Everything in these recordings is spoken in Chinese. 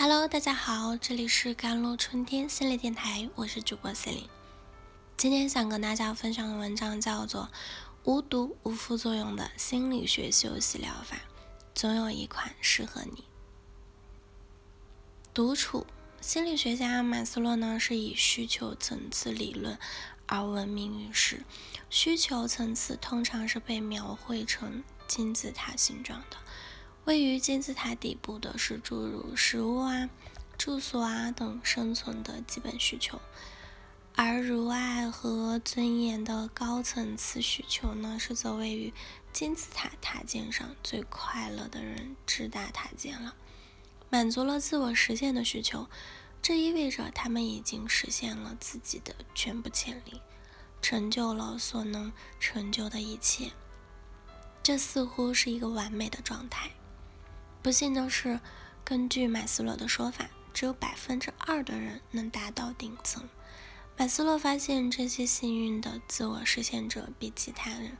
Hello，大家好，这里是甘露春天心理电台，我是主播 c e l i n e 今天想跟大家分享的文章叫做《无毒无副作用的心理学休息疗法》，总有一款适合你。独处，心理学家马斯洛呢是以需求层次理论而闻名于世。需求层次通常是被描绘成金字塔形状的。位于金字塔底部的是诸如食物啊、住所啊等生存的基本需求，而如爱和尊严的高层次需求呢，是则位于金字塔塔尖上最快乐的人直达塔尖了，满足了自我实现的需求，这意味着他们已经实现了自己的全部潜力，成就了所能成就的一切，这似乎是一个完美的状态。不幸的是，根据马斯洛的说法，只有百分之二的人能达到顶层。马斯洛发现，这些幸运的自我实现者比其他人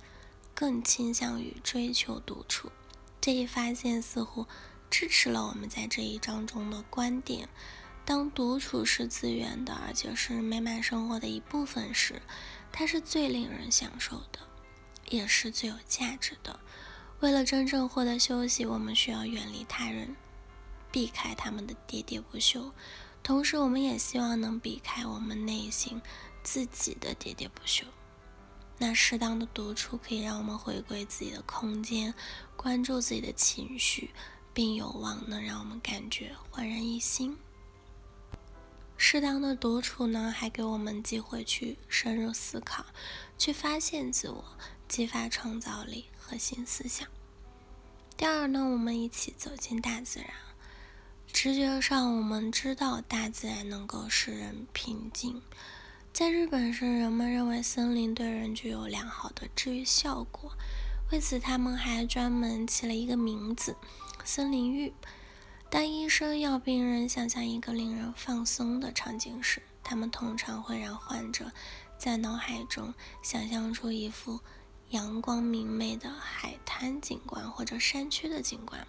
更倾向于追求独处。这一发现似乎支持了我们在这一章中的观点：当独处是自愿的，而且是美满生活的一部分时，它是最令人享受的，也是最有价值的。为了真正获得休息，我们需要远离他人，避开他们的喋喋不休。同时，我们也希望能避开我们内心自己的喋喋不休。那适当的独处可以让我们回归自己的空间，关注自己的情绪，并有望能让我们感觉焕然一新。适当的独处呢，还给我们机会去深入思考，去发现自我。激发创造力和新思想。第二呢，我们一起走进大自然。直觉上，我们知道大自然能够使人平静。在日本是，人们认为森林对人具有良好的治愈效果，为此他们还专门起了一个名字——森林浴。当医生要病人想象一个令人放松的场景时，他们通常会让患者在脑海中想象出一幅。阳光明媚的海滩景观或者山区的景观，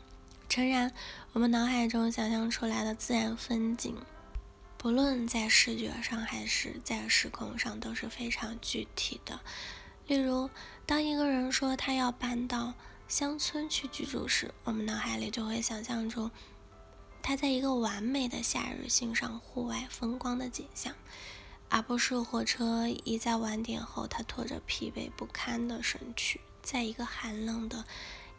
诚然，我们脑海中想象出来的自然风景，不论在视觉上还是在时空上都是非常具体的。例如，当一个人说他要搬到乡村去居住时，我们脑海里就会想象出他在一个完美的夏日欣赏户外风光的景象。而不是火车一在晚点后，他拖着疲惫不堪的身躯，在一个寒冷的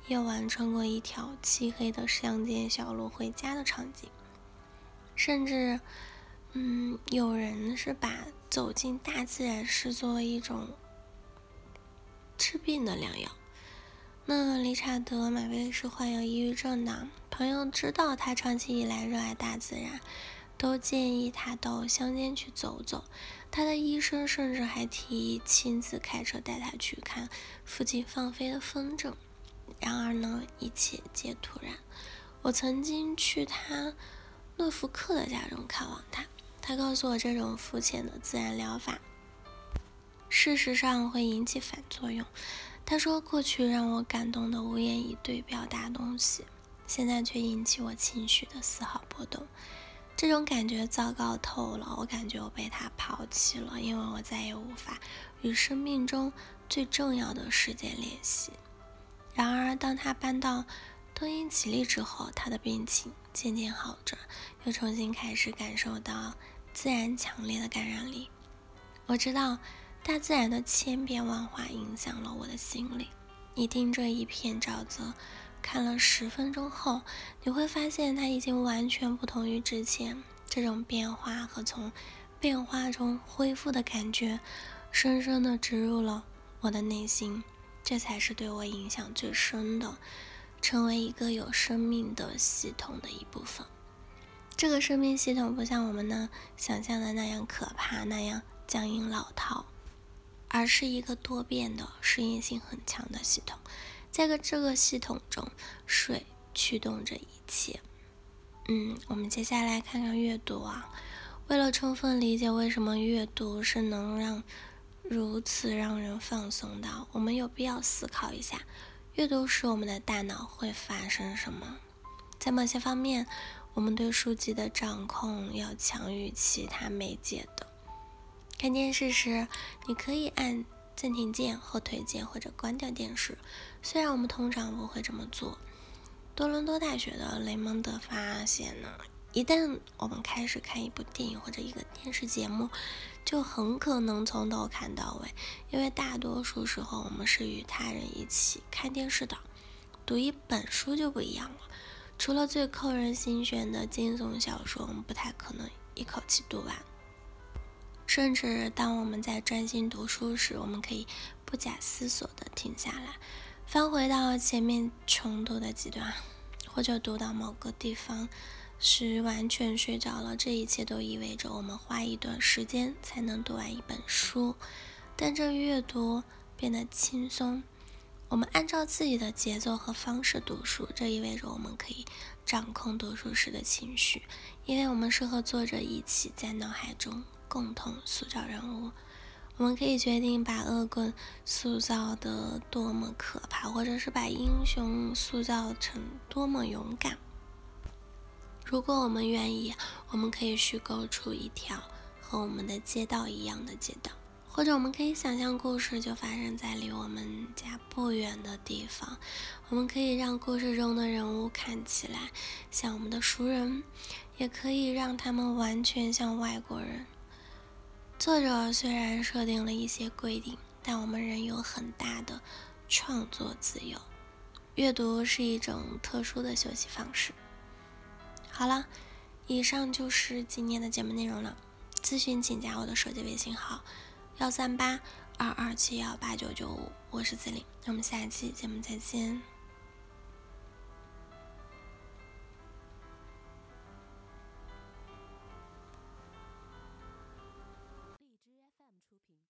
夜晚穿过一条漆黑的乡间小路回家的场景。甚至，嗯，有人是把走进大自然视作一种治病的良药。那理查德·马威是患有抑郁症的，朋友知道他长期以来热爱大自然。都建议他到乡间去走走，他的医生甚至还提议亲自开车带他去看附近放飞的风筝。然而呢，一切皆突然。我曾经去他诺福克的家中看望他，他告诉我这种肤浅的自然疗法，事实上会引起反作用。他说，过去让我感动的无言以对表达东西，现在却引起我情绪的丝毫波动。这种感觉糟糕透了，我感觉我被他抛弃了，因为我再也无法与生命中最重要的世界联系。然而，当他搬到东英吉利之后，他的病情渐渐好转，又重新开始感受到自然强烈的感染力。我知道大自然的千变万化影响了我的心灵。你盯着一片沼泽。看了十分钟后，你会发现它已经完全不同于之前。这种变化和从变化中恢复的感觉，深深地植入了我的内心。这才是对我影响最深的，成为一个有生命的系统的一部分。这个生命系统不像我们呢想象的那样可怕，那样僵硬老套，而是一个多变的、适应性很强的系统。在个这个系统中，水驱动着一切。嗯，我们接下来看看阅读啊。为了充分理解为什么阅读是能让如此让人放松的，我们有必要思考一下，阅读时我们的大脑会发生什么。在某些方面，我们对书籍的掌控要强于其他媒介的。看电视时，你可以按暂停键、后退键或者关掉电视。虽然我们通常不会这么做。多伦多大学的雷蒙德发现呢，一旦我们开始看一部电影或者一个电视节目，就很可能从头看到尾，因为大多数时候我们是与他人一起看电视的。读一本书就不一样了，除了最扣人心弦的惊悚小说，我们不太可能一口气读完。甚至当我们在专心读书时，我们可以不假思索地停下来，翻回到前面重读的几段，或者读到某个地方时完全睡着了。这一切都意味着我们花一段时间才能读完一本书，但这阅读变得轻松。我们按照自己的节奏和方式读书，这意味着我们可以掌控读书时的情绪，因为我们是和作者一起在脑海中。共同塑造人物，我们可以决定把恶棍塑造的多么可怕，或者是把英雄塑造成多么勇敢。如果我们愿意，我们可以虚构出一条和我们的街道一样的街道，或者我们可以想象故事就发生在离我们家不远的地方。我们可以让故事中的人物看起来像我们的熟人，也可以让他们完全像外国人。作者虽然设定了一些规定，但我们仍有很大的创作自由。阅读是一种特殊的休息方式。好了，以上就是今天的节目内容了。咨询请加我的手机微信号：幺三八二二七幺八九九五，我是子玲。那我们下期节目再见。